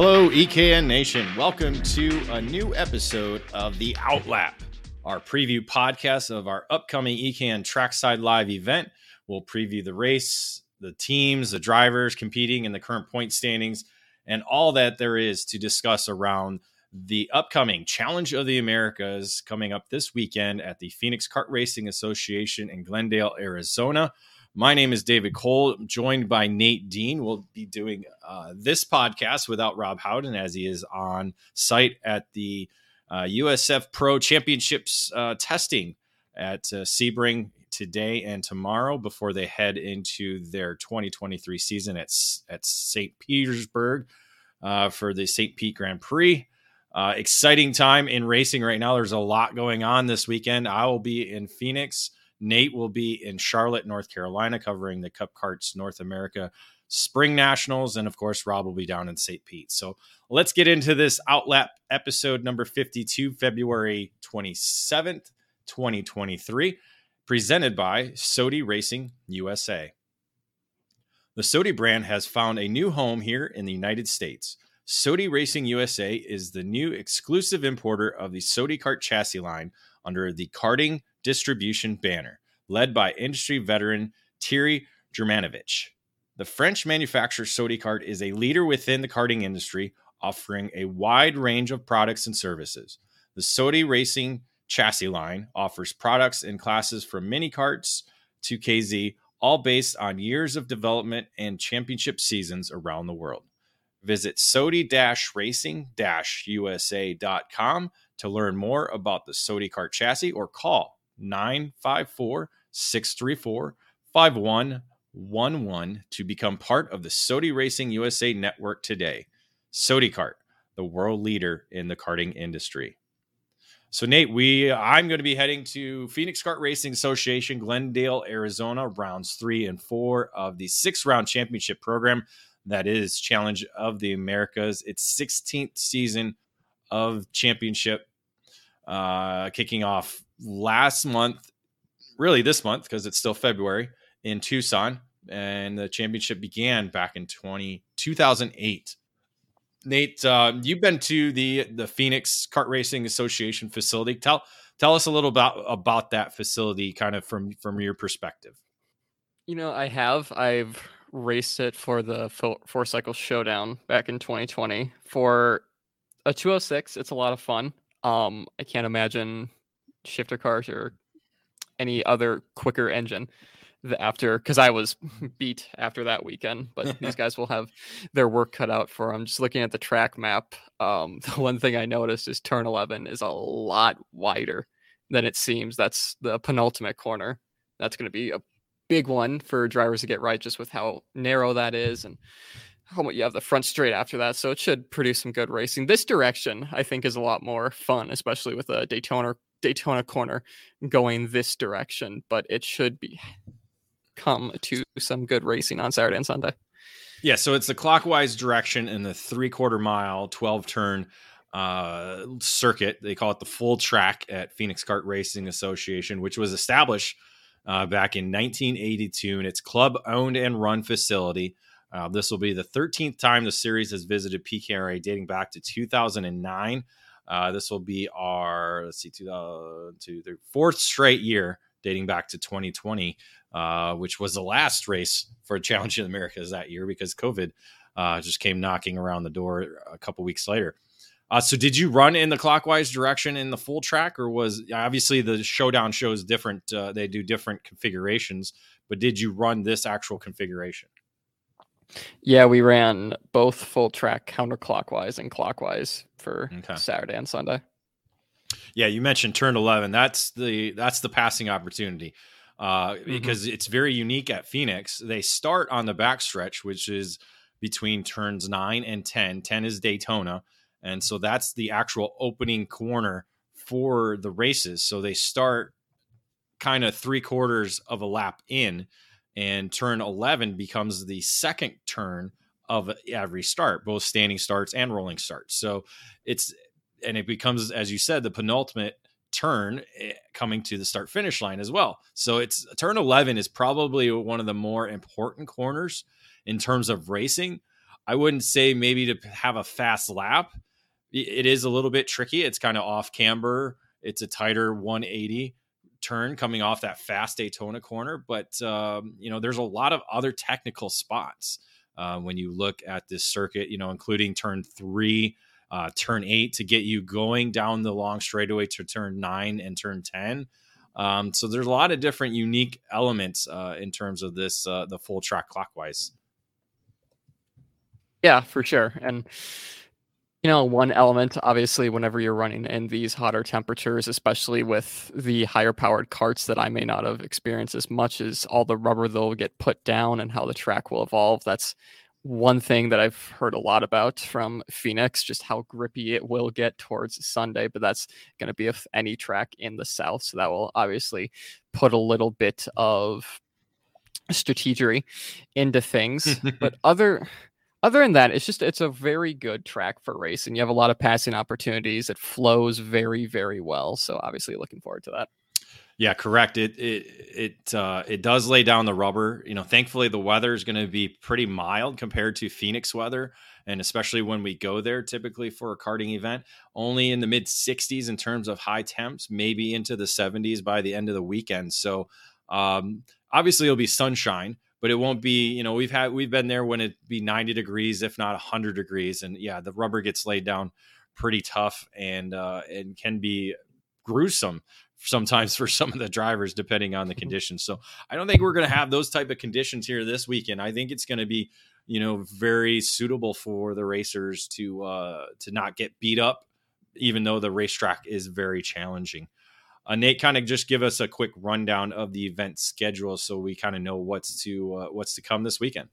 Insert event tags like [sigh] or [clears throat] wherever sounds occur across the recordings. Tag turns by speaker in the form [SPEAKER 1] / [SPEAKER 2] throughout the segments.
[SPEAKER 1] Hello, EKN Nation. Welcome to a new episode of The Outlap, our preview podcast of our upcoming EKN Trackside Live event. We'll preview the race, the teams, the drivers competing in the current point standings, and all that there is to discuss around the upcoming Challenge of the Americas coming up this weekend at the Phoenix Kart Racing Association in Glendale, Arizona. My name is David Cole, joined by Nate Dean. We'll be doing uh, this podcast without Rob Howden as he is on site at the uh, USF Pro Championships uh, testing at uh, Sebring today and tomorrow before they head into their 2023 season at, at St. Petersburg uh, for the St. Pete Grand Prix. Uh, exciting time in racing right now. There's a lot going on this weekend. I will be in Phoenix. Nate will be in Charlotte, North Carolina, covering the Cup Karts North America Spring Nationals. And of course, Rob will be down in St. Pete. So let's get into this Outlap episode number 52, February 27th, 2023, presented by Sodi Racing USA. The Sodi brand has found a new home here in the United States. Sodi Racing USA is the new exclusive importer of the Sodi Kart chassis line under the karting distribution banner, led by industry veteran Thierry Germanovich. The French manufacturer Sodi Kart is a leader within the karting industry, offering a wide range of products and services. The Sodi Racing chassis line offers products and classes from mini karts to KZ, all based on years of development and championship seasons around the world. Visit sodi-racing-usa.com to learn more about the Sodi Kart chassis or call 954-634-5111 to become part of the Sodi Racing USA network today. Sodi Kart, the world leader in the karting industry. So Nate, we I'm going to be heading to Phoenix Kart Racing Association, Glendale, Arizona, rounds 3 and 4 of the 6 round championship program that is Challenge of the Americas. Its 16th season of championship, uh, kicking off last month, really this month because it's still February in Tucson, and the championship began back in 20, 2008. Nate, uh, you've been to the the Phoenix Kart Racing Association facility. Tell tell us a little about about that facility, kind of from from your perspective.
[SPEAKER 2] You know, I have. I've raced it for the four cycle showdown back in 2020 for a 206 it's a lot of fun um i can't imagine shifter cars or any other quicker engine after because i was [laughs] beat after that weekend but these [laughs] guys will have their work cut out for them just looking at the track map um [laughs] the one thing i noticed is turn 11 is a lot wider than it seems that's the penultimate corner that's going to be a big one for drivers to get right just with how narrow that is and how much you have the front straight after that. So it should produce some good racing. This direction, I think, is a lot more fun, especially with a Daytona Daytona corner going this direction. But it should be come to some good racing on Saturday and Sunday.
[SPEAKER 1] Yeah, so it's the clockwise direction in the three quarter mile, 12 turn uh, circuit. They call it the full track at Phoenix Kart Racing Association, which was established uh, back in 1982 in its club owned and run facility. Uh, this will be the 13th time the series has visited PKRA dating back to 2009. Uh, this will be our, let's see, two, uh, two, three, fourth straight year dating back to 2020, uh, which was the last race for Challenge in Americas that year because COVID uh, just came knocking around the door a couple weeks later. Uh, so did you run in the clockwise direction in the full track, or was obviously the showdown shows different? Uh, they do different configurations, but did you run this actual configuration?
[SPEAKER 2] Yeah, we ran both full track counterclockwise and clockwise for okay. Saturday and Sunday.
[SPEAKER 1] Yeah, you mentioned turn eleven. That's the that's the passing opportunity uh, mm-hmm. because it's very unique at Phoenix. They start on the backstretch, which is between turns nine and 10. 10 is Daytona and so that's the actual opening corner for the races. So they start kind of three quarters of a lap in, and turn 11 becomes the second turn of every start, both standing starts and rolling starts. So it's, and it becomes, as you said, the penultimate turn eh, coming to the start finish line as well. So it's turn 11 is probably one of the more important corners in terms of racing I wouldn't say maybe to have a fast lap. It is a little bit tricky. It's kind of off camber. It's a tighter 180 turn coming off that fast Daytona corner, but um, you know there's a lot of other technical spots uh, when you look at this circuit. You know, including turn three, uh, turn eight to get you going down the long straightaway to turn nine and turn ten. Um, so there's a lot of different unique elements uh, in terms of this uh, the full track clockwise.
[SPEAKER 2] Yeah, for sure. And you know, one element obviously whenever you're running in these hotter temperatures, especially with the higher powered carts that I may not have experienced as much as all the rubber that'll get put down and how the track will evolve. That's one thing that I've heard a lot about from Phoenix, just how grippy it will get towards Sunday, but that's going to be if any track in the South. So that will obviously put a little bit of strategery into things. [laughs] but other other than that, it's just it's a very good track for racing. You have a lot of passing opportunities. It flows very, very well. So obviously looking forward to that.
[SPEAKER 1] Yeah, correct. It it it uh, it does lay down the rubber. You know, thankfully the weather is going to be pretty mild compared to Phoenix weather, and especially when we go there, typically for a karting event, only in the mid 60s in terms of high temps, maybe into the 70s by the end of the weekend. So um, obviously it'll be sunshine, but it won't be. You know, we've had we've been there when it be 90 degrees, if not 100 degrees, and yeah, the rubber gets laid down pretty tough and uh, and can be gruesome sometimes for [laughs] some of the drivers depending on the mm-hmm. conditions so i don't think we're going to have those type of conditions here this weekend i think it's going to be you know very suitable for the racers to uh to not get beat up even though the racetrack is very challenging uh, nate kind of just give us a quick rundown of the event schedule so we kind of know what's to uh, what's to come this weekend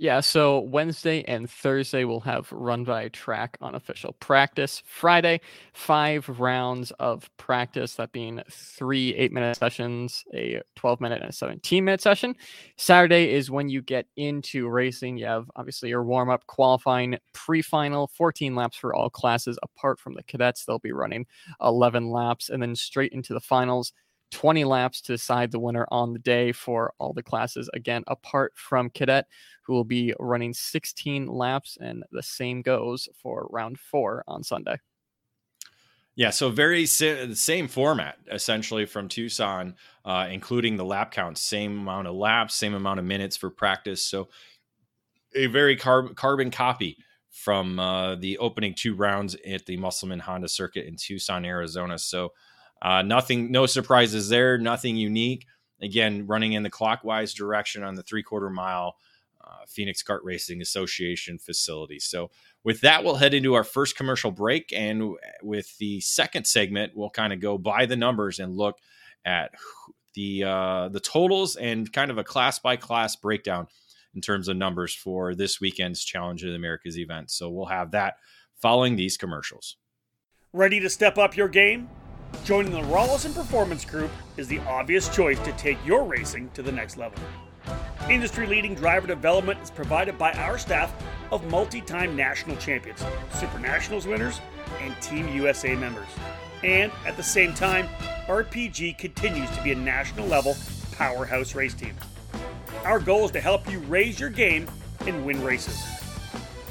[SPEAKER 2] yeah, so Wednesday and Thursday we'll have run by track unofficial practice. Friday, five rounds of practice, that being three eight minute sessions, a 12 minute and a 17 minute session. Saturday is when you get into racing. You have obviously your warm up, qualifying, pre final, 14 laps for all classes apart from the cadets. They'll be running 11 laps and then straight into the finals. 20 laps to decide the winner on the day for all the classes. Again, apart from cadet, who will be running 16 laps, and the same goes for round four on Sunday.
[SPEAKER 1] Yeah, so very si- same format essentially from Tucson, uh, including the lap count, same amount of laps, same amount of minutes for practice. So a very carb- carbon copy from uh, the opening two rounds at the Musselman Honda Circuit in Tucson, Arizona. So uh, nothing, no surprises there. Nothing unique. Again, running in the clockwise direction on the three quarter mile uh, Phoenix Kart Racing Association facility. So, with that, we'll head into our first commercial break. And with the second segment, we'll kind of go by the numbers and look at the uh, the totals and kind of a class by class breakdown in terms of numbers for this weekend's Challenge of the Americas event. So, we'll have that following these commercials.
[SPEAKER 3] Ready to step up your game? Joining the Rolison Performance Group is the obvious choice to take your racing to the next level. Industry leading driver development is provided by our staff of multi time national champions, Super Nationals winners, and Team USA members. And at the same time, RPG continues to be a national level powerhouse race team. Our goal is to help you raise your game and win races.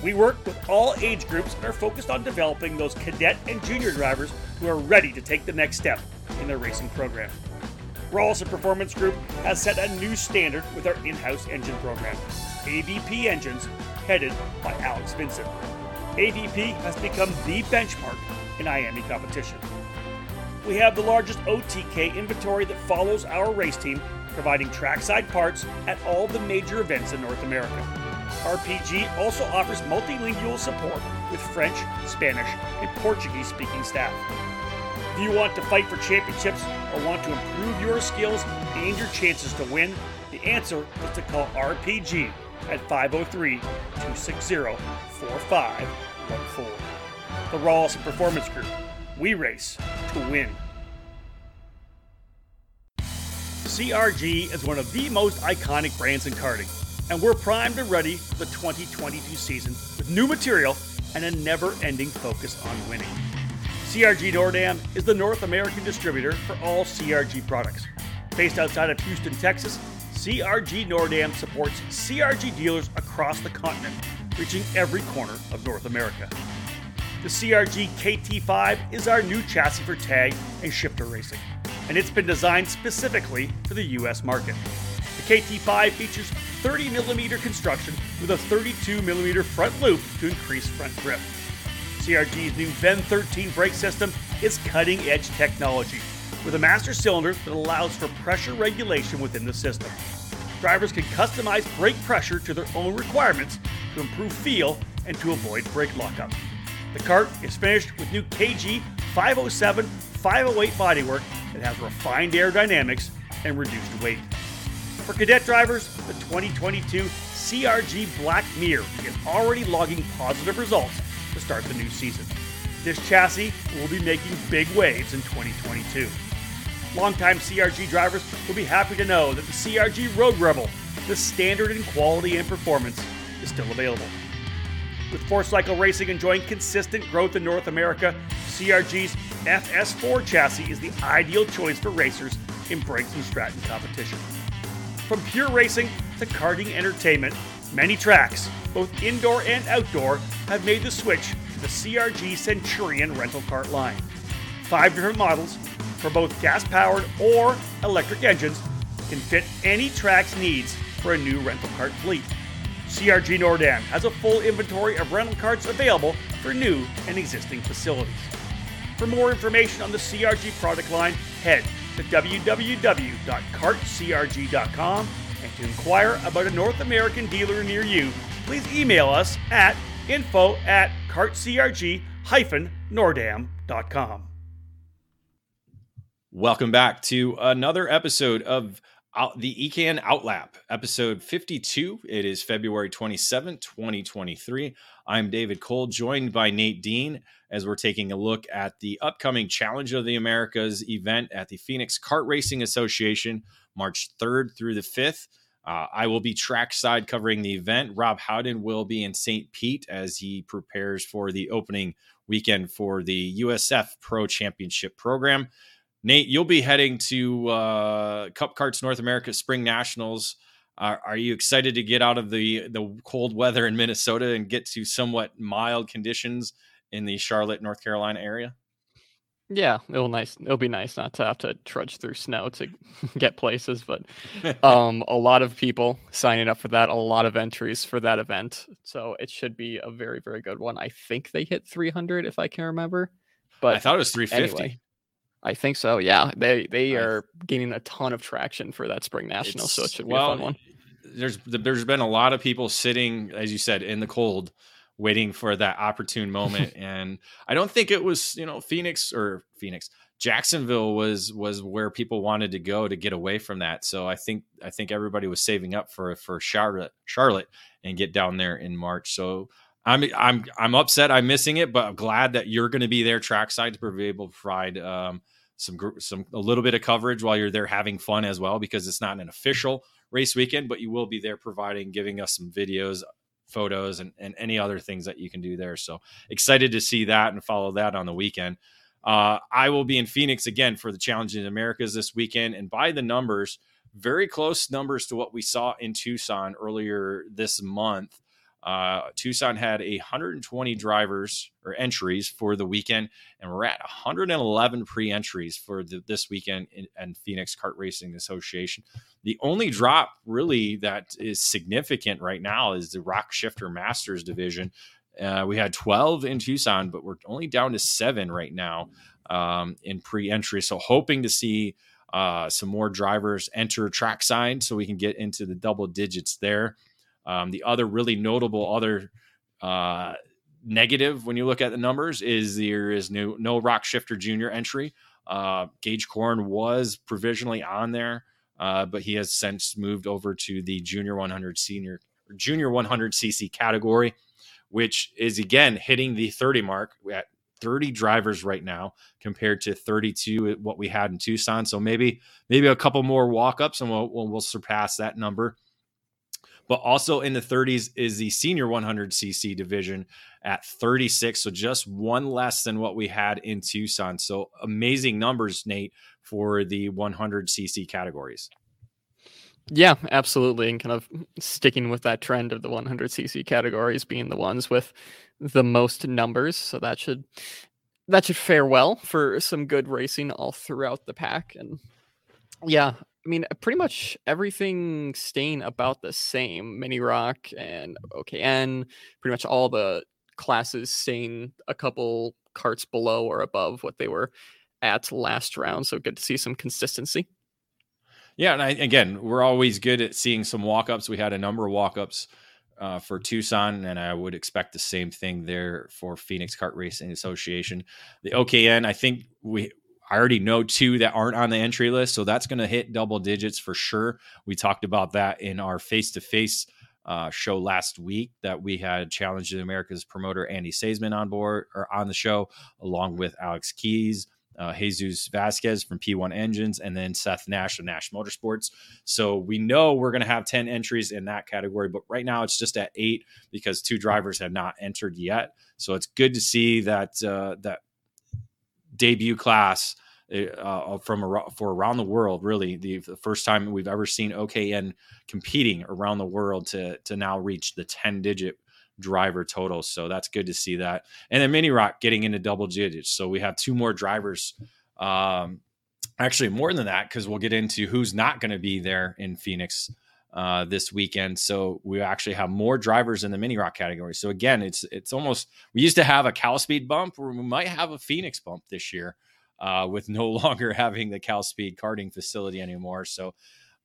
[SPEAKER 3] We work with all age groups and are focused on developing those cadet and junior drivers who are ready to take the next step in their racing program. Rolison Performance Group has set a new standard with our in house engine program, AVP Engines, headed by Alex Vincent. AVP has become the benchmark in IAME competition. We have the largest OTK inventory that follows our race team, providing trackside parts at all the major events in North America. RPG also offers multilingual support with French, Spanish, and Portuguese speaking staff. If you want to fight for championships or want to improve your skills and your chances to win, the answer is to call RPG at 503 260 4514. The Rawls Performance Group. We race to win. CRG is one of the most iconic brands in karting and we're primed and ready for the 2022 season with new material and a never ending focus on winning. CRG Nordam is the North American distributor for all CRG products. Based outside of Houston, Texas, CRG Nordam supports CRG dealers across the continent, reaching every corner of North America. The CRG KT5 is our new chassis for tag and shifter racing, and it's been designed specifically for the US market. The KT5 features 30mm construction with a 32mm front loop to increase front grip. CRG's new VEN 13 brake system is cutting edge technology with a master cylinder that allows for pressure regulation within the system. Drivers can customize brake pressure to their own requirements to improve feel and to avoid brake lockup. The cart is finished with new KG 507 508 bodywork that has refined aerodynamics and reduced weight. For cadet drivers, the 2022 CRG Black Mirror is already logging positive results to start the new season. This chassis will be making big waves in 2022. Longtime CRG drivers will be happy to know that the CRG Road Rebel, the standard in quality and performance, is still available. With four cycle racing enjoying consistent growth in North America, CRG's FS4 chassis is the ideal choice for racers in Briggs and Stratton competition. From pure racing to karting entertainment, many tracks, both indoor and outdoor, have made the switch to the CRG Centurion rental cart line. Five different models for both gas powered or electric engines can fit any track's needs for a new rental cart fleet. CRG Nordam has a full inventory of rental carts available for new and existing facilities. For more information on the CRG product line, head to www.cartcrg.com and to inquire about a North American dealer near you, please email us at info at cartcrg-nordam.com.
[SPEAKER 1] Welcome back to another episode of the EKN Outlap, episode 52. It is February 27, 2023. I'm David Cole, joined by Nate Dean, as we're taking a look at the upcoming Challenge of the Americas event at the Phoenix Kart Racing Association, March 3rd through the 5th. Uh, I will be trackside covering the event. Rob Howden will be in St. Pete as he prepares for the opening weekend for the USF Pro Championship program. Nate, you'll be heading to uh, Cup Karts North America Spring Nationals. Are, are you excited to get out of the the cold weather in Minnesota and get to somewhat mild conditions in the Charlotte, North Carolina area?
[SPEAKER 2] Yeah, it'll nice. It'll be nice not to have to trudge through snow to [laughs] get places, but [laughs] um, a lot of people signing up for that. A lot of entries for that event, so it should be a very, very good one. I think they hit 300, if I can remember. But
[SPEAKER 1] I thought it was 350.
[SPEAKER 2] Anyway, I think so. Yeah, they they are gaining a ton of traction for that spring national, so it should be well, a fun one.
[SPEAKER 1] There's there's been a lot of people sitting, as you said, in the cold, waiting for that opportune moment, [laughs] and I don't think it was you know Phoenix or Phoenix. Jacksonville was was where people wanted to go to get away from that. So I think I think everybody was saving up for for Charlotte Charlotte and get down there in March. So I'm I'm I'm upset I'm missing it, but I'm glad that you're going to be there trackside to be able to provide um, some some a little bit of coverage while you're there having fun as well because it's not an official race weekend, but you will be there providing giving us some videos, photos, and and any other things that you can do there. So excited to see that and follow that on the weekend. Uh, I will be in Phoenix again for the Challenge in Americas this weekend, and by the numbers, very close numbers to what we saw in Tucson earlier this month. Uh, Tucson had 120 drivers or entries for the weekend, and we're at 111 pre-entries for the, this weekend in Phoenix Kart Racing Association. The only drop really that is significant right now is the ROK Shifter Masters division. Uh, we had 12 in Tucson, but we're only down to seven right now um, in pre-entry. So hoping to see uh, some more drivers enter track trackside so we can get into the double digits there. Um, the other really notable other uh, negative when you look at the numbers is there is no, no ROK Shifter Junior entry. Uh, Gage Corn was provisionally on there, uh, but he has since moved over to the Junior 100 Senior Junior 100 CC category, which is again hitting the 30 mark at 30 drivers right now compared to 32 what we had in Tucson. So maybe maybe a couple more walk ups and we'll, we'll, we'll surpass that number but also in the 30s is the senior 100cc division at 36 so just one less than what we had in tucson so amazing numbers nate for the 100cc categories
[SPEAKER 2] Yeah, absolutely. And kind of sticking with that trend of the 100cc categories being the ones with the most numbers. So that should that should fare well for some good racing all throughout the pack. And yeah, I mean, pretty much everything staying about the same. Mini ROK and OKN, pretty much all the classes staying a couple carts below or above what they were at last round. So good to see some consistency.
[SPEAKER 1] Yeah, and I, again, we're always good at seeing some walk-ups. We had a number of walk-ups uh, for Tucson, and I would expect the same thing there for Phoenix Kart Racing Association. The OKN, I think we I already know two that aren't on the entry list, so that's going to hit double digits for sure. We talked about that in our face-to-face uh, show last week that we had Challenge of America's promoter Andy Saisman on board or on the show, along with Alex Keys, uh, Jesus Vasquez from P1 Engines, and then Seth Nash of Nash Motorsports. So we know we're going to have 10 entries in that category, but right now it's just at eight because two drivers have not entered yet. So it's good to see that uh, that debut class. Uh, from for around the world, really the, the, first time we've ever seen OKN competing around the world to to now reach the 10 digit driver total. So that's good to see that. And then Mini ROK getting into double digits. So we have two more drivers. Um, actually, more than that, because we'll get into who's not going to be there in Phoenix uh, this weekend. So we actually have more drivers in the Mini ROK category. So again, it's it's almost we used to have a Cal Speed bump, or we might have a Phoenix bump this year. Uh, with no [laughs] longer having the Cal Speed karting facility anymore, so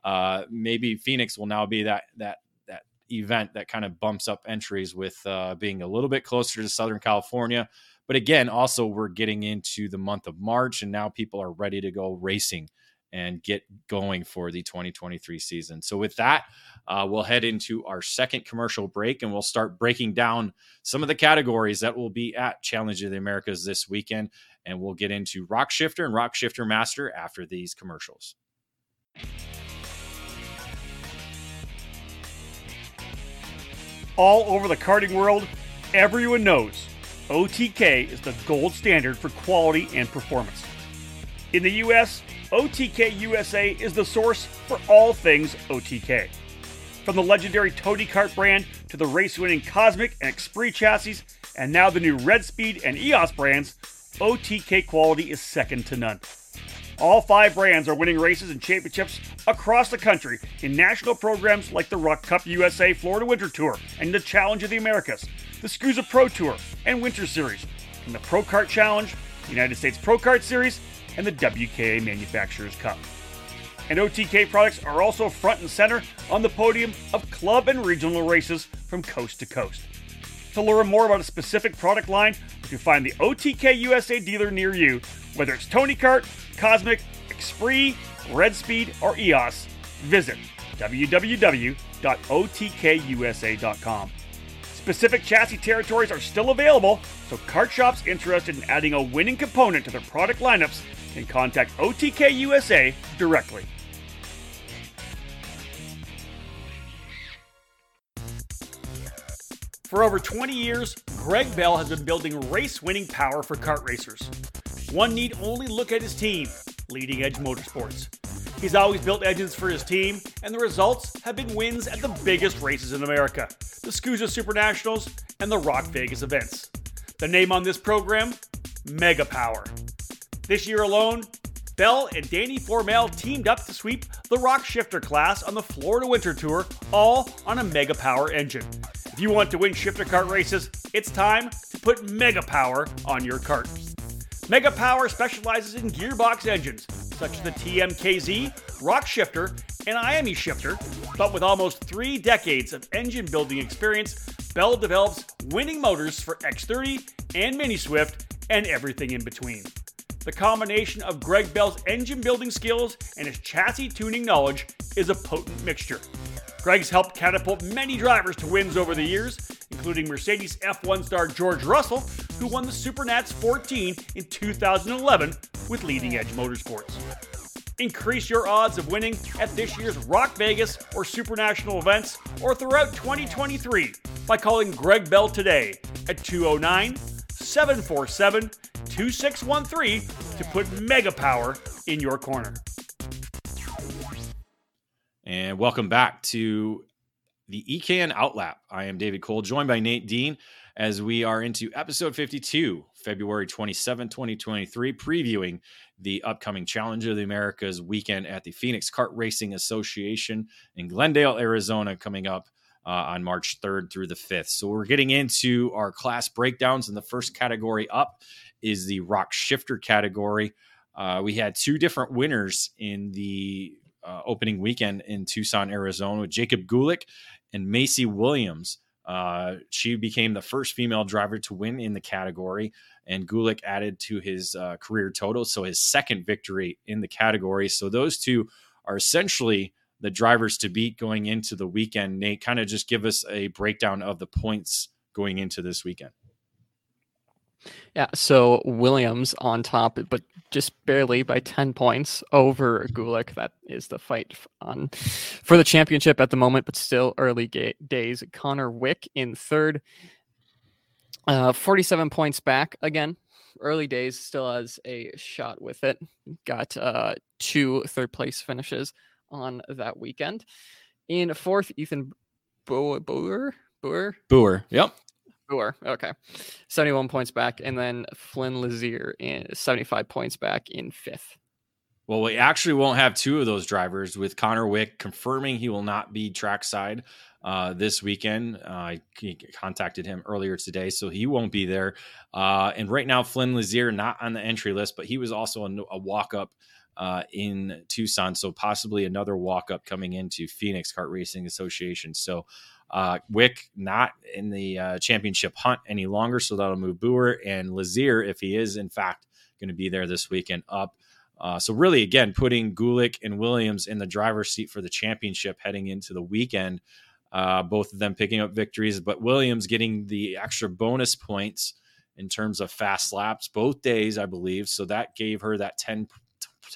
[SPEAKER 1] uh, maybe Phoenix will now be that that that event that kind of bumps up entries with uh, being a little bit closer to Southern California. But again, also we're getting into the month of March, and now people are ready to go racing and get going for the 2023 season. So, with that, uh, we'll head into our second commercial break and we'll start breaking down some of the categories that will be at Challenge of the Americas this weekend. And we'll get into ROK Shifter and ROK Shifter Master after these commercials.
[SPEAKER 3] all over the karting world, everyone knows OTK is the gold standard for quality and performance. In the US, OTK USA is the source for all things OTK. From the legendary Tony Kart brand to the race winning Cosmic and Esprit chassis, and now the new Red Speed and EOS brands, OTK quality is second to none. All five brands are winning races and championships across the country in national programs like the ROK Cup USA Florida Winter Tour and the Challenge of the Americas, the SKUSA Pro Tour and Winter Series, and the Pro Kart Challenge, United States Pro Kart Series, and the WKA Manufacturers Cup. And OTK products are also front and center on the podium of club and regional races from coast to coast. To learn more about a specific product line, you can find the OTK USA dealer near you, whether it's Tony Kart, Cosmic, Esprit, Red Speed, or EOS, visit www.otkusa.com. Specific chassis territories are still available, so kart shops interested in adding a winning component to their product lineups can contact OTK USA directly. For over 20 years, Greg Bell has been building race winning power for kart racers. One need only look at his team, Leading Edge Motorsports. He's always built engines for his team, and the results have been wins at the biggest races in America the SKUSA Super Nationals and the ROK Vegas events. The name on this program Mega Power. This year alone, Bell and Danny Formal teamed up to sweep the ROK Shifter class on the Florida Winter Tour, all on a Mega Power engine. If you want to win shifter kart races, it's time to put Mega Power on your kart. Mega Power specializes in gearbox engines, such as the TMKZ, Rock Shifter, and IAME Shifter, but with almost three decades of engine building experience, Bell develops winning motors for X30 and Mini Swift and everything in between. The combination of Greg Bell's engine building skills and his chassis tuning knowledge is a potent mixture. Greg's helped catapult many drivers to wins over the years, including Mercedes F1 star George Russell, who won the Supernats 14 in 2011 with Leading Edge Motorsports. Increase your odds of winning at this year's ROK Vegas or Supernational events or throughout 2023 by calling Greg Bell today at 209 747 2613 to put mega power in your corner.
[SPEAKER 1] And welcome back to the EKN Outlap. I am David Cole, joined by Nate Dean as we are into episode 52, February 27, 2023, previewing the upcoming Challenge of the Americas weekend at the Phoenix Kart Racing Association in Glendale, Arizona, coming up uh, on March 3rd through the 5th. So we're getting into our class breakdowns, in the first category up is the ROK Shifter category. Uh, we had two different winners in the uh, opening weekend in Tucson, Arizona, with Jacob Gulick and Macy Williams. Uh, she became the first female driver to win in the category, and Gulick added to his uh, career total, so his second victory in the category. So those two are essentially the drivers to beat going into the weekend. Nate, kind of just give us a breakdown of the points going into this weekend.
[SPEAKER 2] Yeah, so Williams on top, but just barely by 10 points over Gulick. That is the fight on for the championship at the moment, but still early ga- days. Connor Wick in third, uh, 47 points back again. Early days still has a shot with it. Got uh, two third place finishes on that weekend. In fourth, Ethan Boer. Boer.
[SPEAKER 1] Boer. Boer. Yep.
[SPEAKER 2] Sure. Okay. 71 points back. And then Flynn Lazier in 75 points back in fifth.
[SPEAKER 1] Well, we actually won't have two of those drivers with Connor Wick confirming he will not be trackside uh, this weekend. Uh, I contacted him earlier today, so he won't be there. Uh, and right now, Flynn Lazier not on the entry list, but he was also a, a walk up uh, in Tucson, so possibly another walk up coming into Phoenix Kart Racing Association. So uh, Wick not in the uh, championship hunt any longer, so that'll move Boer and Lazier if he is in fact going to be there this weekend up. Uh, so really, again, putting Gulick and Williams in the driver's seat for the championship heading into the weekend. Uh, both of them picking up victories, but Williams getting the extra bonus points in terms of fast laps both days, I believe. So that gave her that 10,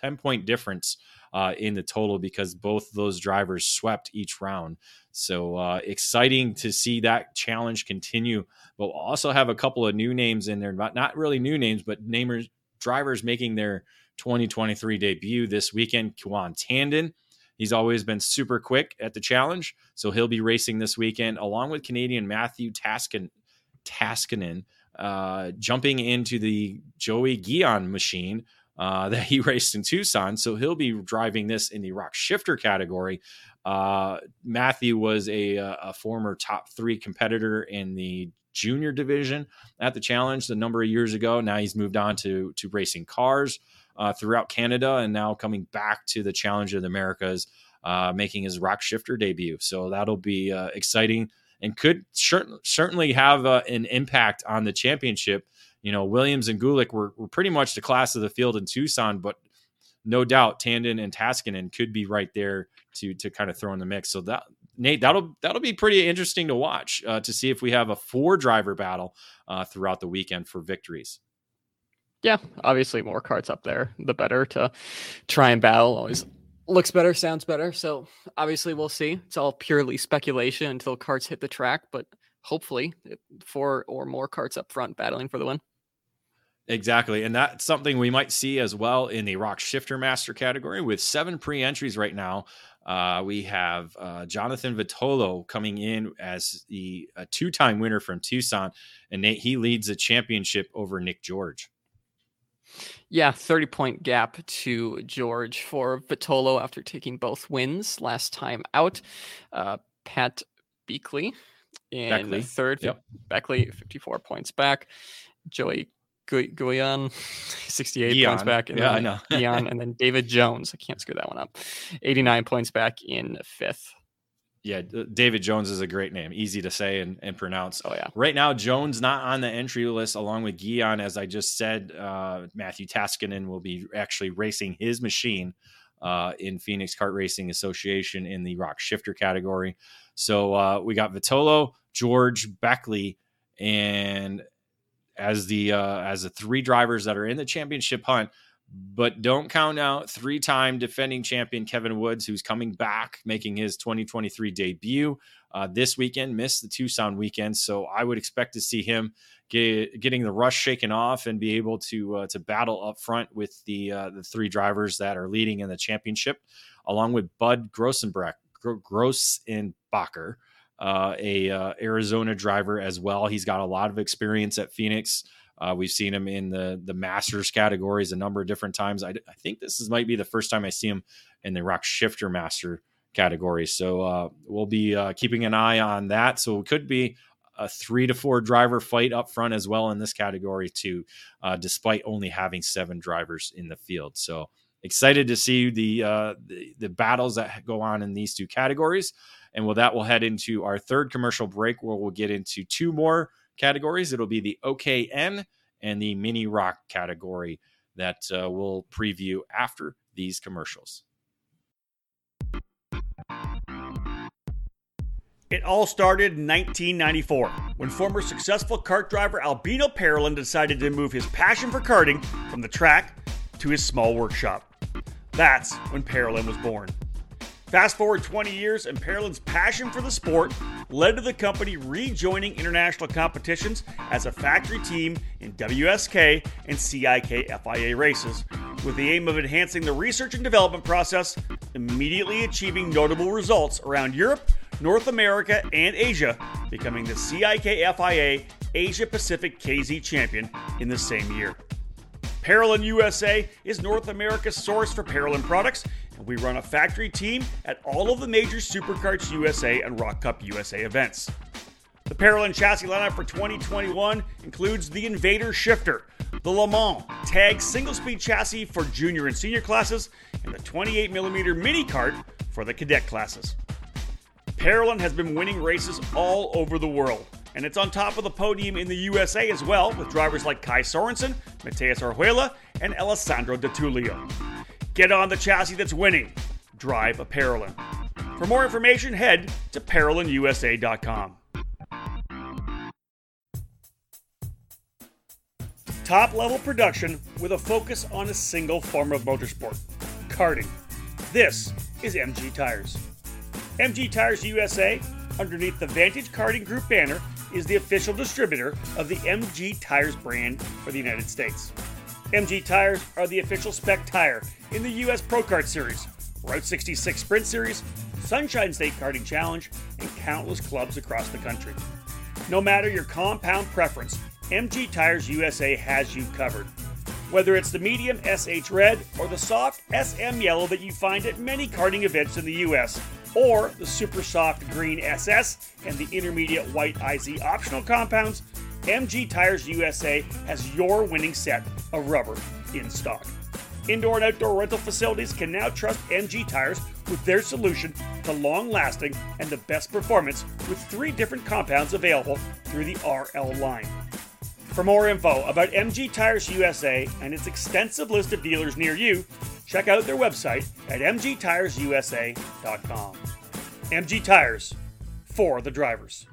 [SPEAKER 1] 10 point difference uh, in the total because both those drivers swept each round. So uh, exciting to see that challenge continue. But we'll also have a couple of new names in there, but not really new names, but namers drivers making their 2023 debut this weekend. Kwan Tandon. He's always been super quick at the challenge, so he'll be racing this weekend along with Canadian Matthew Taskin, Taskinen, uh, jumping into the Joey Guion machine uh, [laughs] that he raced in Tucson. So he'll be driving this in the ROK shifter category. Uh, Matthew was a, a, former top three competitor in the junior division at the challenge a number of years ago. Now he's moved on to to racing cars uh, throughout Canada, and now coming back to the Challenge of the Americas, uh, making his ROK shifter debut. So that'll be uh, exciting and could certainly have uh, an impact on the championship you know, Williams and Gulick were, were pretty much the class of the field in Tucson, but no doubt Tandon and Taskinen could be right there to to kind of throw in the mix. So that Nate, that'll that'll be pretty interesting to watch uh, to see if we have a four driver battle uh, throughout the weekend for victories.
[SPEAKER 2] Yeah, obviously more carts up there, the better to try and battle. Always looks better, sounds better. So obviously we'll see. It's all purely speculation until carts hit the track, but hopefully four or more carts up front battling for the win.
[SPEAKER 1] Exactly. And that's something we might see as well in the ROK Shifter Master category with seven pre entries right now. Uh, we have uh, Jonathan Vitolo coming in as the two time winner from Tucson, and Nate, he leads the championship over Nick George.
[SPEAKER 2] Yeah, 30 point gap to George for Vitolo after taking both wins last time out. Uh, Pat Beakley in Beckley. third, yep. Beckley 54 points back. Joey Guyan, [laughs] 68 Guion. points back.
[SPEAKER 1] And yeah, I know.
[SPEAKER 2] Guion, [laughs] and then David Jones. I can't screw that one up. 89 points back in fifth.
[SPEAKER 1] Yeah, David Jones is a great name, easy to say and, and pronounce.
[SPEAKER 2] Oh yeah.
[SPEAKER 1] Right now, Jones not on the entry list, along with Guion, as I just said. Uh, Matthew Taskinen will be actually racing his machine uh, in Phoenix Kart Racing Association in the ROK Shifter category. So uh, we got Vitolo, George, Beckley, and as the uh, as the three drivers that are in the championship hunt. But don't count out three time defending champion Kevin Woods, who's coming back, making his 2023 debut uh, this weekend, missed the Tucson weekend. So I would expect to see him get, getting the rush shaken off and be able to uh, to battle up front with the uh, the three drivers that are leading in the championship, along with Bud Grossenbach, Grossenbacher, uh, a uh, Arizona driver as well. He's got a lot of experience at Phoenix. Uh, we've seen him in the the Masters categories a number of different times. I, I, think this is might be the first time I see him in the ROK Shifter Master category. So uh, we'll be uh, keeping an eye on that. So it could be a three to four driver fight up front as well in this category too, uh, despite only having seven drivers in the field. So excited to see the, the, the battles that go on in these two categories. And with that, we'll head into our third commercial break where we'll get into two more categories. It'll be the OKN and the Mini ROK category that uh, we'll preview after these commercials.
[SPEAKER 3] It all started in 1994 when former successful kart driver Albino Parolin decided to move his passion for karting from the track to his small workshop. That's when Parolin was born. Fast forward 20 years, and Parolin's passion for the sport led to the company rejoining international competitions as a factory team in WSK and CIK FIA races, with the aim of enhancing the research and development process, immediately achieving notable results around Europe, North America, and Asia, becoming the CIK FIA Asia Pacific KZ champion in the same year. Parolin USA is North America's source for Parolin products and we run a factory team at all of the major Superkarts USA and ROK Cup USA events. The Parolin chassis lineup for 2021 includes the Invader Shifter, the Le Mans Tag single speed chassis for junior and senior classes, and the 28mm mini cart for the cadet classes. Parolin has been winning races all over the world, and it's on top of the podium in the USA as well, with drivers like Kai Sorensen, Mateus Orjuela, and Alessandro De Tullio. Get on the chassis that's winning. Drive a Parolin. For more information, head to ParolinUSA.com. Top level production with a focus on a single form of motorsport karting. This is MG Tires. MG Tires USA, underneath the Vantage Karting Group banner, is the official distributor of the MG Tires brand for the United States. MG tires are the official spec tire in the US Pro Kart Series, Route 66 Sprint Series, Sunshine State Karting Challenge, and countless clubs across the country. No matter your compound preference, MG Tires USA has you covered. Whether it's the medium SH Red or the soft SM Yellow that you find at many karting events in the US, or the super soft green SS and the intermediate white IZ optional compounds, MG Tires USA has your winning set of rubber in stock. Indoor and outdoor rental facilities can now trust MG Tires with their solution to long lasting and the best performance with three different compounds available through the RL line. For more info about MG Tires USA and its extensive list of dealers near you, check out their website at mgtiresusa.com. MG Tires for the drivers.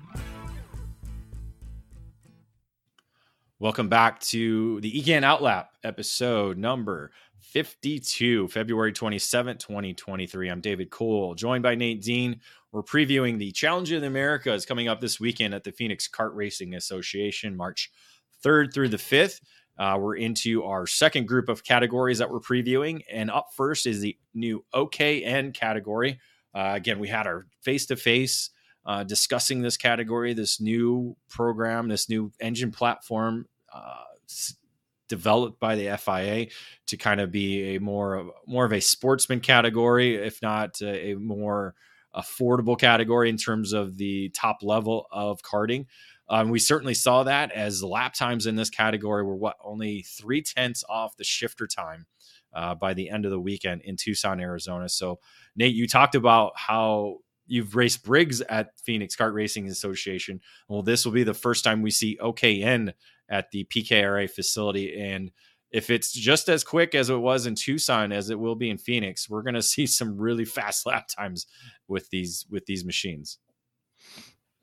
[SPEAKER 1] Welcome back to the EKN Outlap episode number 52, February 27, 2023. I'm David Cole, joined by Nate Dean. We're previewing the Challenge of the Americas coming up this weekend at the Phoenix Kart Racing Association, March 3rd through the 5th. Uh, we're into our second group of categories that we're previewing. And up first is the new OKN category. Uh, again, we had our face to face discussing this category, this new program, this new engine platform uh, developed by the FIA to kind of be a more of more of a sportsman category, if not a, a more affordable category in terms of the top level of karting. Um, we certainly saw that as lap times in this category were what only three tenths off the shifter time uh, by the end of the weekend in Tucson, Arizona. So, Nate, you talked about how you've raced Briggs at Phoenix Kart Racing Association. Well, this will be the first time we see OKN at the PKRA facility. And if it's just as quick as it was in Tucson as it will be in Phoenix, we're going [laughs] to see some really fast lap times with these with these machines.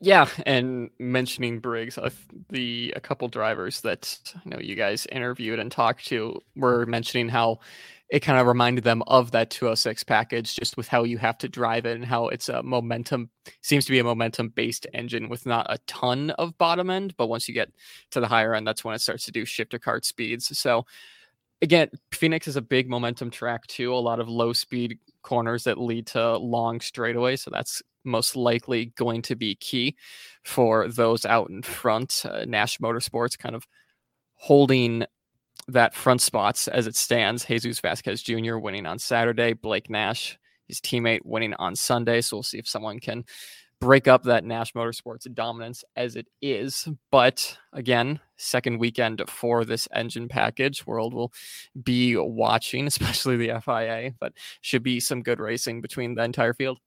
[SPEAKER 2] Yeah, and mentioning Briggs, uh, the a couple drivers that I know you guys interviewed and talked to were mentioning how it kind of reminded them of that 206 package just with how you have to drive it and how it's a momentum seems to be a momentum based engine with not a ton of bottom end but once you get to the higher end that's when it starts to do shifter cart speeds. So again phoenix is a big momentum track too a lot of low speed corners that lead to long straightaways so that's most likely going to be key for those out in front uh, nash motorsports kind of holding that front spots as it stands. Jesus Vasquez Jr. winning on Saturday, Blake Nash, his teammate, winning on Sunday. So we'll see if someone can break up that Nash Motorsports dominance as it is. But again, second weekend for this engine package. World will be watching, [laughs] especially the FIA, but should be some good racing between the entire field.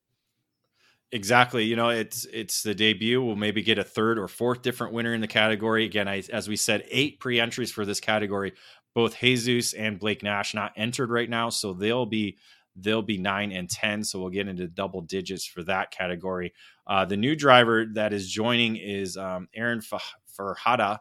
[SPEAKER 1] Exactly. You know, it's it's the debut. We'll maybe get a third or fourth different winner in the category. Again, I, as we said, eight pre-entries for this category. Both Jesus and Blake Nash not entered right now, so they'll be they'll be nine and ten. So we'll get into double digits for that category. Uh, the new driver that is joining is um, Aaron Farhada.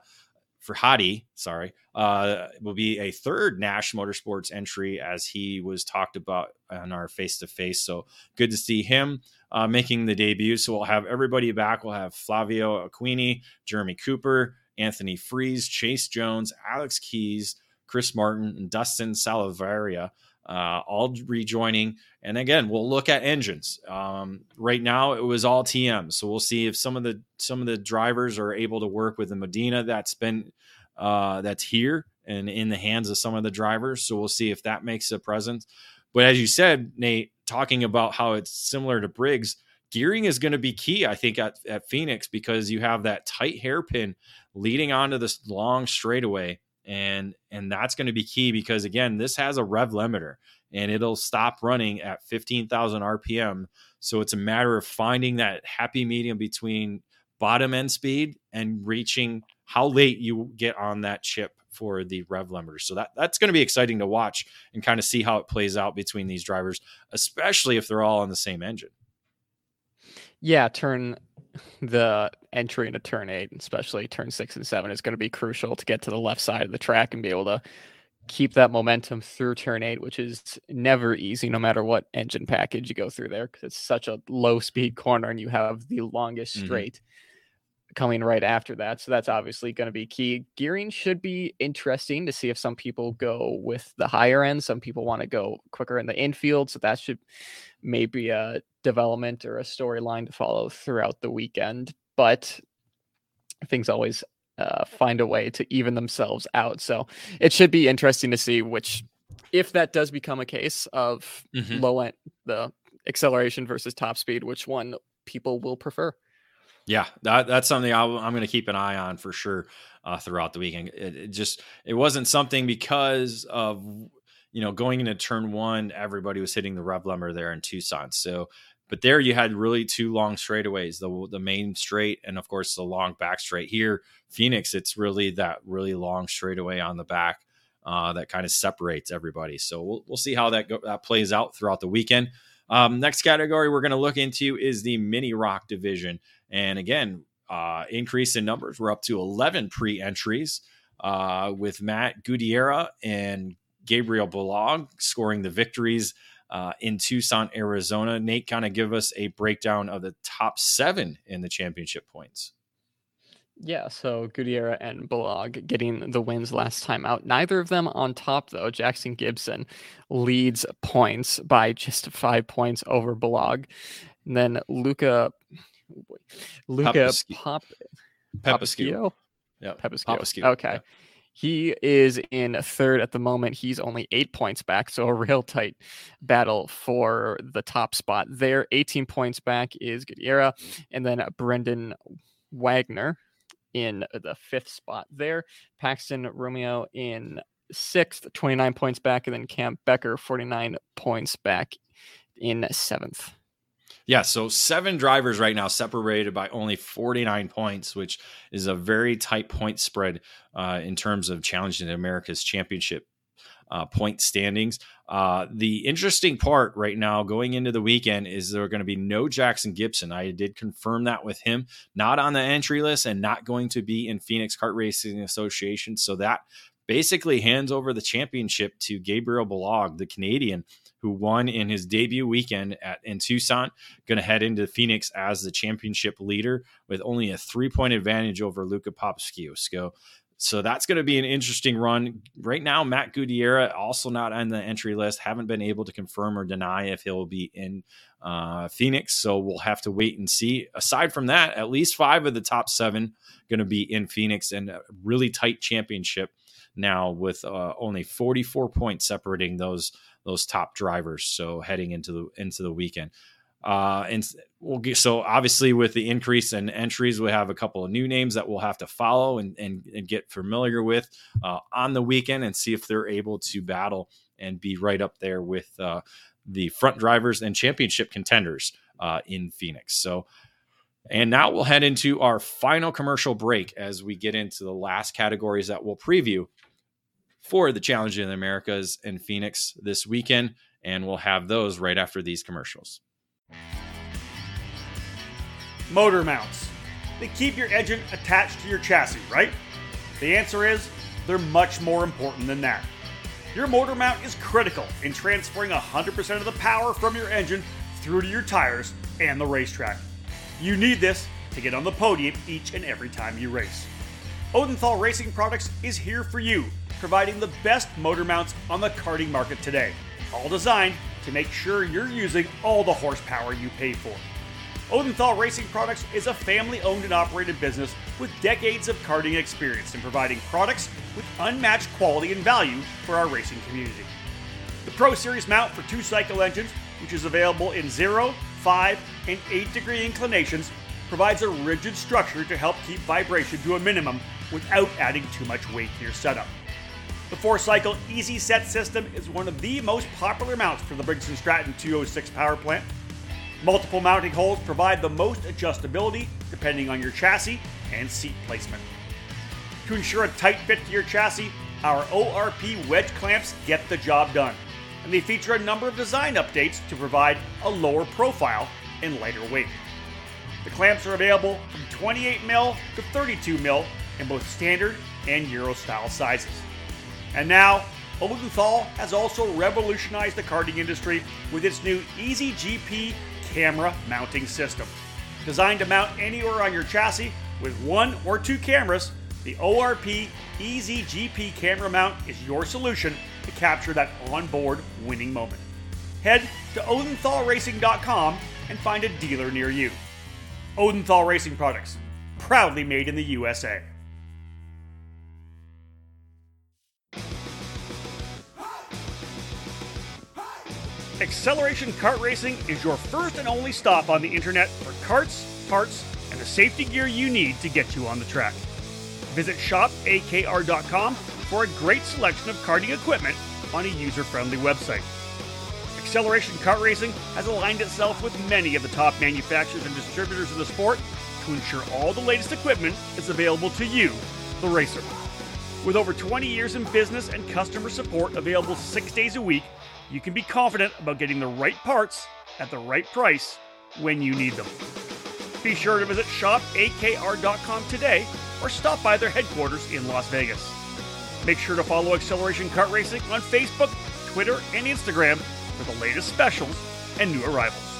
[SPEAKER 1] Ferhadi, sorry, uh, will be a third Nash Motorsports entry as he was talked about on our face to face. So good to see him uh, making the debut. So we'll have everybody back. We'll have Flavio Aquini, Jeremy Cooper, Anthony Freeze, Chase Jones, Alex Keys, Chris Martin, and Dustin Salvaria. Uh, all rejoining. And again, we'll look at engines. Um, right now, it was all TM, so we'll see if some of the some of the drivers are able to work with the Medina that's been uh, that's here and in the hands of some of the drivers. So we'll see if that makes a presence. But as you said, Nate, talking about how it's similar to Briggs, gearing is going to be key, I think, at, at Phoenix because you have that tight hairpin leading onto this long straightaway. And and that's going to be key because again, this has a rev limiter and it'll stop running at 15,000 RPM. So it's a matter of finding that happy medium between bottom end speed and reaching how late you get on that chip for the rev limiter. So that that's going to be exciting to watch and kind of see how it plays out between these drivers, especially if they're all on the same engine.
[SPEAKER 2] Yeah, turn the entry into turn eight, especially turn six and seven, is going to be crucial to get to the left side of the track and be able to keep that momentum through turn eight, which is never easy, no matter what engine package you go through there, because it's such a low speed corner and you have the longest mm-hmm. straight. Mm-hmm coming right after that. So that's obviously going to be key. Gearing should be interesting to see if some people go with the higher end. Some people want to go quicker in the infield. So that should maybe a development or a storyline to follow throughout the weekend. But things always uh, find a way to even themselves out. So it should be interesting to see which, if that does become a case of mm-hmm. low end, the acceleration versus top speed, which one people will prefer.
[SPEAKER 1] Yeah, that, that's something i am going to keep an eye on for sure uh, throughout the weekend. It, it, just it wasn't something because of you know going into turn one, everybody was hitting the rev limiter there in Tucson. So, but there you had really two long straightaways, the the main straight and of course the long back straight. Here, Phoenix, it's really that really long straightaway on the back. Uh, that kind of separates everybody. So we'll, we'll see how that go, that plays out throughout the weekend. Um, next category we're going to look into is the Mini ROK division. And again, uh, increase in numbers. We're up to 11 pre entries uh, with Matt Gutierrez and Gabriel Balog scoring the victories uh, in Tucson, Arizona. Nate, kind of give us a breakdown of the top seven in the championship points.
[SPEAKER 2] Yeah, so Gutierrez and Balog getting the wins last time out. Neither of them on top, though. Jackson Gibson leads points by just five points over Balog. And then Luca oh Luca Pop
[SPEAKER 1] Papasquio.
[SPEAKER 2] Yeah, Papasquio. Okay. He is in third at the moment. He's only eight points back, so a real tight battle for the top spot there. 18 points back is Gutierrez, and then Brendan Wagner in the fifth spot there. Paxton Romeo in sixth, 29 points back, and then Camp Becker, 49 points back in seventh.
[SPEAKER 1] Yeah, so seven drivers right now separated by only 49 points, which is a very tight point spread uh, in terms of challenging America's championship uh, point standings. Uh, the interesting part right now going into the weekend is there are going to be no Jackson Gibson. I did confirm that with him, not on the entry list and not going to be in Phoenix Kart Racing Association. So that basically hands over the championship to Gabriel Balog, the Canadian, who won in his debut weekend at in Tucson. Going to head into Phoenix as the championship leader with only a three point advantage over Luca Papaskiosco. So that's going to be an interesting run. Right now, Matt Gutierrez also not on the entry list. Haven't been able to confirm or deny if he'll be in uh, Phoenix. So we'll have to wait and see. Aside from that, at least five of the top seven going to be in Phoenix and a really tight championship now with uh, only 44 points separating those those top drivers. So heading into the into the weekend. Uh, and we'll get, so obviously with the increase in entries, we have a couple of new names that we'll have to follow and, and, and get familiar with uh, on the weekend and see if they're able to battle and be right up there with uh, the front drivers and championship contenders uh, in Phoenix. So, and now we'll head into our final commercial break as we get into the last categories that we'll preview for the Challenge in the Americas in Phoenix this weekend. And we'll have those right after these commercials.
[SPEAKER 3] Motor mounts. They keep your engine attached to your chassis, right? The answer is they're much more important than that. Your motor mount is critical in transferring 100% of the power from your engine through to your tires and the racetrack. You need this to get on the podium each and every time you race. Odenthal Racing Products is here for you, providing the best motor mounts on the karting market today, all designed to make sure you're using all the horsepower you pay for. Odenthal Racing Products is a family owned and operated business with decades of karting experience in providing products with unmatched quality and value for our racing community. The Pro Series mount for two cycle engines, which is available in 0, 5, and 8 degree inclinations, provides a rigid structure to help keep vibration to a minimum without adding too much weight to your setup. The four cycle Easy Set system is one of the most popular mounts for the Briggs & Stratton 206 power plant. Multiple mounting holes provide the most adjustability depending on your chassis and seat placement. To ensure a tight fit to your chassis, our ORP wedge clamps get the job done, and they feature a number of design updates to provide a lower profile and lighter weight. The clamps are available from 28mm to 32mm in both standard and Euro style sizes. And now, Odenthal has also revolutionized the karting industry with its new Easy GP camera mounting system. Designed to mount anywhere on your chassis with one or two cameras, the ORP Easy GP camera mount is your solution to capture that onboard winning moment. Head to odenthalracing.com and find a dealer near you. Odenthal Racing Products, proudly made in the USA. Acceleration Kart Racing is your first and only stop on the internet for karts, parts, and the safety gear you need to get you on the track. Visit shopakr.com for a great selection of karting equipment on a user friendly website. Acceleration Kart Racing has aligned itself with many of the top manufacturers and distributors in the sport to ensure all the latest equipment is available to you, the racer. With over 20 years in business and customer support available six days a week, you can be confident about getting the right parts at the right price when you need them. Be sure to visit shopakr.com today or stop by their headquarters in Las Vegas. Make sure to follow Acceleration Kart Racing on Facebook, Twitter, and Instagram for the latest specials and new arrivals.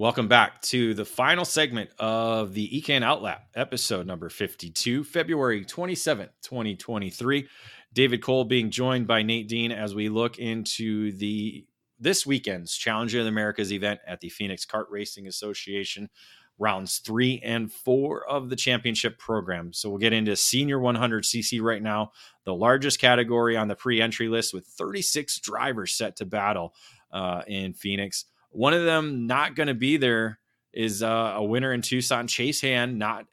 [SPEAKER 1] Welcome back to the final segment of the EKN Outlap, episode number 52, February 27th, 2023. David Cole being joined by Nate Dean as we look into the this weekend's Challenger of the Americas event at the Phoenix Kart Racing Association, rounds three and four of the championship program. So we'll get into senior 100cc right now, the largest category on the pre entry list with 36 drivers set to battle uh, in Phoenix. One of them not going to be there is uh, a winner in Tucson, Chase Hand, not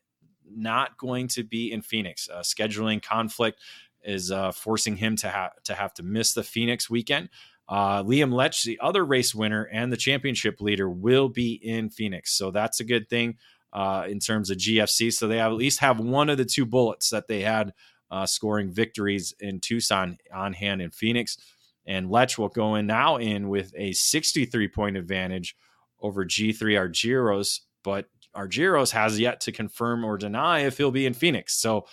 [SPEAKER 1] not going to be in Phoenix. Uh, scheduling conflict is uh, forcing him to have to have to miss the Phoenix weekend. Uh, Liam Lech, the other race winner and the championship leader, will be in Phoenix, so that's a good thing uh, in terms of GFC. So they have, at least have one of the two bullets that they had uh, scoring victories in Tucson on hand in Phoenix. And Lech will go in now in with a 63 point advantage over G3 Argyros, but Argyros has yet to confirm or deny if he'll be in Phoenix. So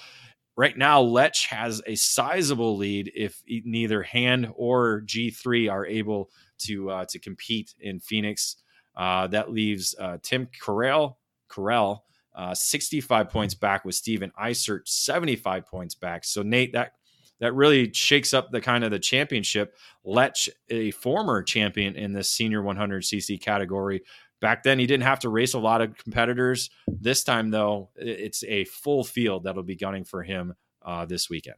[SPEAKER 1] right now, Lech has a sizable lead if neither Hand or G3 are able to uh, to compete in Phoenix. Uh, that leaves uh, Tim Carell, Carell uh, 65 points back with Steven Isert 75 points back. So Nate, that that really shakes up the kind of the championship. Lech, a former champion in the senior 100cc category. Back then, he didn't have to race a lot of competitors. This time, though, it's a full field that'll be gunning for him uh, this weekend.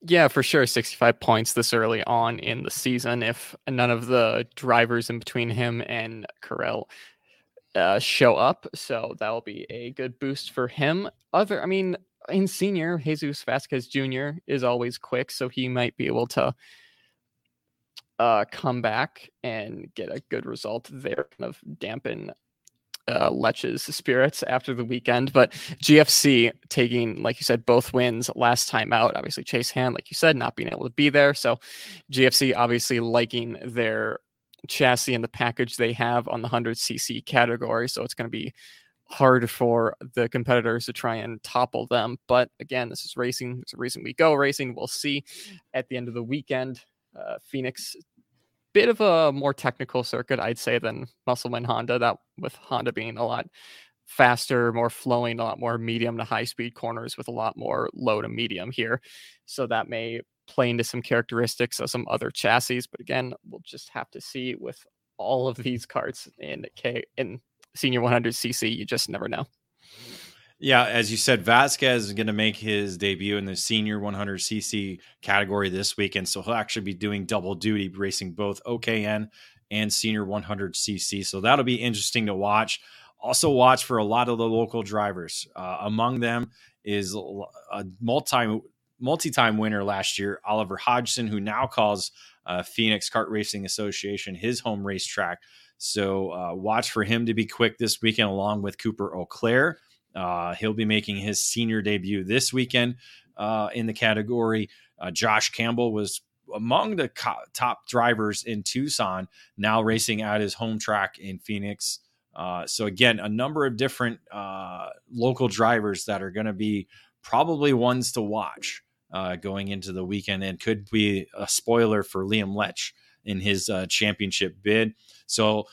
[SPEAKER 2] Yeah, for sure. 65 points this early on in the season. If none of the drivers in between him and Carell uh, show up. So that will be a good boost for him. Other, I mean, in senior, Jesus Vasquez Jr. is always quick. So he might be able to uh, come back and get a good result there, kind of dampen uh, Lech's spirits after the weekend. But GFC taking, like you said, both wins last time out. Obviously, Chase Hand, like you said, not being able to be there. So GFC obviously liking their chassis and the package they have on the 100cc category. So it's going to be hard for the competitors to try and topple them. But again, this is racing. It's a reason we go racing. We'll see at the end of the weekend. Uh, Phoenix bit of a more technical circuit, I'd say, than Musselman Honda. That with Honda being a lot faster, more flowing, a lot more medium to high speed corners with a lot more low to medium here. So that may play into some characteristics of some other chassis. But again, we'll just have to see with all of these carts in K in senior 100cc. You just never know.
[SPEAKER 1] Yeah, as you said, Vasquez is going to make his debut in the senior 100cc category this weekend. So he'll actually be doing double duty, racing both OKN and senior 100cc. So that'll be interesting to watch. Also, watch for a lot of the local drivers. Uh, among them is a multi multi-time winner last year, Oliver Hodgson, who now calls uh, Phoenix Kart Racing Association his home racetrack. So uh, watch for him to be quick this weekend, along with Cooper Auclair. Uh, he'll be making his senior debut this weekend uh, in the category. Uh, Josh Campbell was among the co- top drivers in Tucson, now racing at his home track in Phoenix. Uh, so again, a number of different uh, local drivers that are going to be probably ones to watch going into the weekend, and could be a spoiler for Liam Lech in his championship bid. So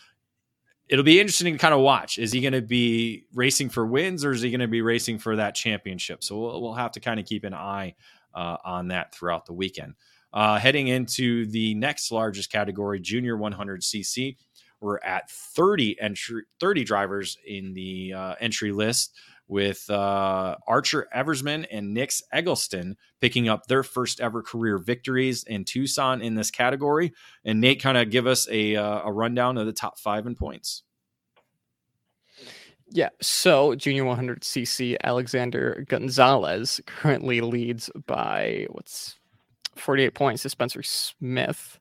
[SPEAKER 1] it'll be interesting to kind of watch. Is he going to be racing for wins or is he going to be racing for that championship? So we'll, we'll have to kind of keep an eye uh, on that throughout the weekend. Uh, heading into the next largest category, junior 100cc, we're at 30 entry, 30 drivers in the uh, entry list with uh, Archer Eversman and Nix Eggleston picking up their first ever career victories in Tucson in this category. And Nate, kind of give us a, uh, a rundown of the top five in points.
[SPEAKER 2] Yeah, so junior 100cc Alexander Gonzalez currently leads by what's 48 points to Spencer Smith.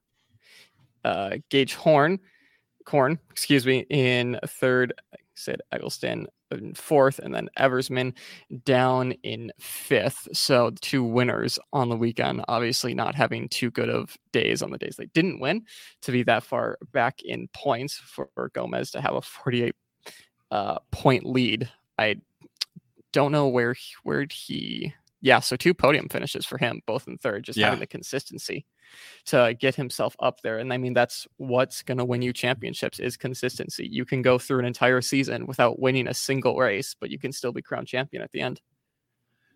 [SPEAKER 2] Uh, Gage Horn, Corn, excuse me, in third. I said Eggleston in fourth, and then Eversman down in fifth. So two winners on the weekend, obviously not having too good of days on the days they didn't win to be that far back in points for Gomez to have a 48 uh, point lead. I don't know where where he yeah, so two podium finishes for him, both in third, just yeah. having the consistency to get himself up there. And I mean, that's what's going to win you championships is consistency. You can go through an entire season without winning a single race, but you can still be crowned champion at the end.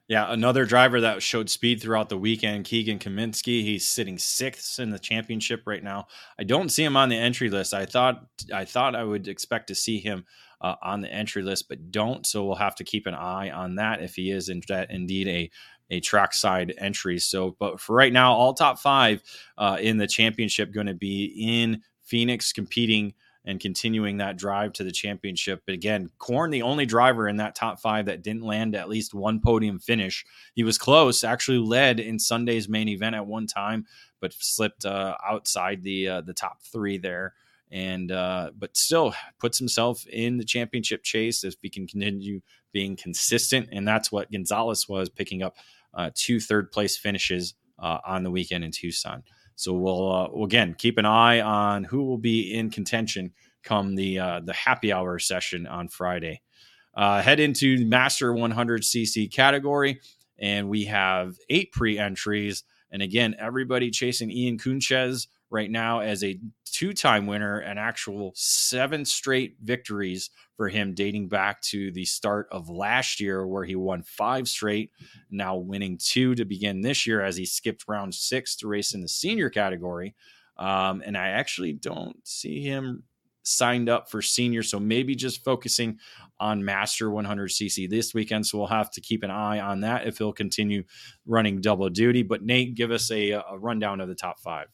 [SPEAKER 1] Yeah, another driver that showed speed throughout the weekend, Keegan Kaminsky. He's sitting sixth in the championship right now. I don't see him on the entry list. I thought I thought I would expect to see him uh, on the entry list, but don't. So we'll have to keep an eye on that if he is in that indeed a a trackside entry. So, but for right now, all top five uh, in the championship going to be in Phoenix competing and continuing that drive to the championship. But again, Corn, the only driver in that top five that didn't land at least one podium finish. He was close, actually led in Sunday's main event at one time, but slipped uh, outside the uh, the top three there. And uh, but still puts himself in the championship chase if he can continue being consistent, and that's what Gonzalez was picking up uh, two third place finishes uh, on the weekend in Tucson. So we'll, uh, again keep an eye on who will be in contention come the uh, the happy hour session on Friday. Uh, head into Master 100cc category, and we have eight pre entries. And again, everybody chasing Ian Counchez right now as a two time winner and actual seven straight victories for him dating back to the start of last year, where he won five straight, now winning two to begin this year as he skipped round six to race in the senior category. Um, and I actually don't see him signed up for senior. So maybe just focusing on Master 100cc this weekend. So we'll have to keep an eye on that if he'll continue running double duty. But Nate, give us a, a rundown of the top five.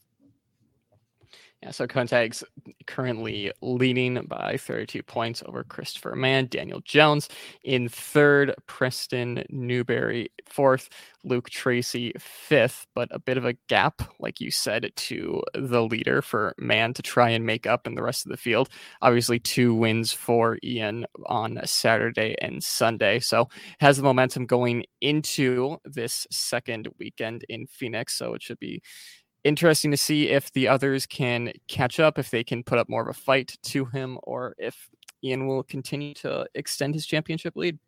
[SPEAKER 2] Yeah, so Countag's currently leading by 32 points over Christopher Mann, Daniel Jones in third, Preston Newberry fourth, Luke Tracy fifth, but a bit of a gap, like you said, to the leader for Mann to try and make up in the rest of the field. Obviously, two wins for Ian on Saturday and Sunday, so has the momentum going into this second weekend in Phoenix. So it should be interesting to see if the others can catch up, if they can put up more of a fight to him, or if Ian will continue to extend his championship lead.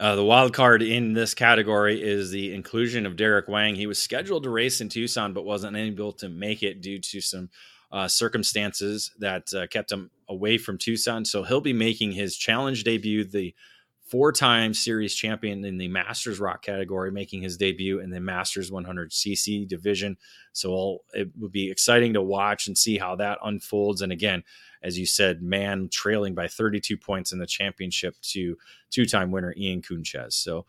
[SPEAKER 1] Uh, the wild card in this category is the inclusion of Derek Wang. He was scheduled to race in Tucson, but wasn't able to make it due to some uh, circumstances that uh, kept him away from Tucson. So he'll be making his challenge debut the four time series champion in the Masters ROK category, making his debut in the Masters 100cc division. So it would be exciting to watch and see how that unfolds. And again, as you said, man trailing by 32 points in the championship to two time winner Ian Counchez. So,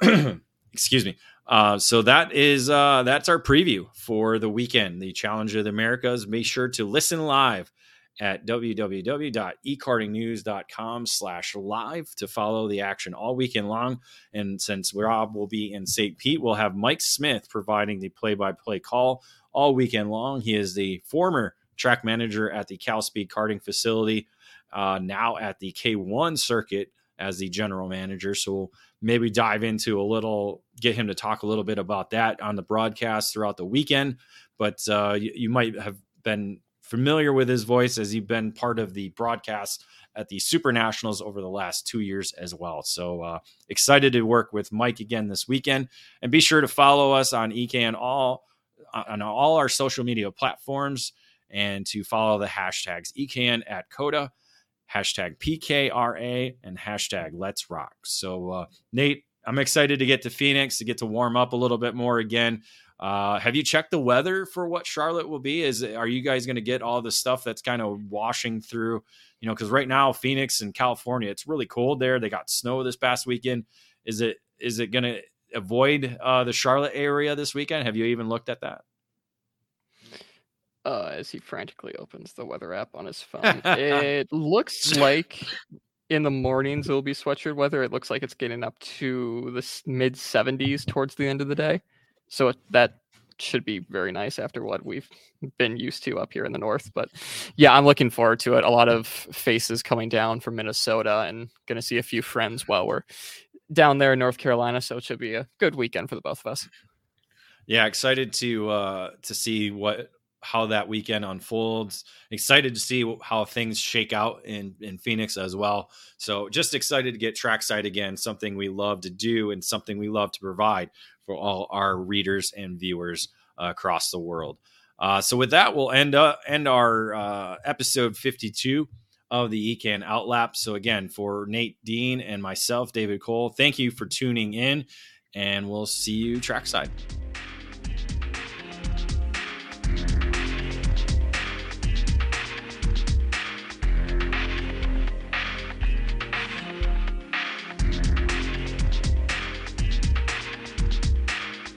[SPEAKER 1] [clears throat] excuse me. Uh, so that is uh, that's our preview for the weekend, the Challenge of the Americas. Make sure to listen live at www.ekartingnews.com slash live to follow the action all weekend long. And since Rob will be in St. Pete, we'll have Mike Smith providing the play-by-play call all weekend long. He is the former track manager at the Cal Speed karting facility, uh, now at the K1 circuit as the general manager. So we'll maybe dive into a little, get him to talk a little bit about that on the broadcast throughout the weekend. But uh, you, you might have been familiar with his voice as he's been part of the broadcast at the Super Nationals over the last two years as well. So uh, excited to work with Mike again this weekend, and be sure to follow us on EKN all on all our social media platforms, and to follow the hashtags EKN at Coda, hashtag PKRA, and hashtag Let's ROK. So uh, Nate, I'm excited to get to Phoenix to get to warm up a little bit more again. Uh, have you checked the weather for what Charlotte will be? Is are you guys going to get all the stuff that's kind of washing through? You know, because right now Phoenix and California, it's really cold there. They got snow this past weekend. Is it is it going to avoid uh, the Charlotte area this weekend? Have you even looked at that?
[SPEAKER 2] Uh, as he frantically opens the weather app on his [laughs] phone, it looks like in the mornings it will be sweatshirt weather. It looks like it's getting up to the mid 70s towards the end of the day. So that should be very nice after what we've been used to up here in the north. But yeah, I'm looking forward to it. A lot of faces coming down from Minnesota and going to see a few friends while we're down there in North Carolina. So it should be a good weekend for the both of us.
[SPEAKER 1] Yeah, excited to uh, to see what how that weekend unfolds. Excited to see how things shake out in in Phoenix as well. So just excited to get trackside again, something we love to do and something we love to provide for all our readers and viewers uh, across the world. Uh, so with that, we'll end uh, end our uh, episode 52 of the EKN Outlap. So again, for Nate Dean and myself, David Cole, thank you for tuning in, and we'll see you trackside.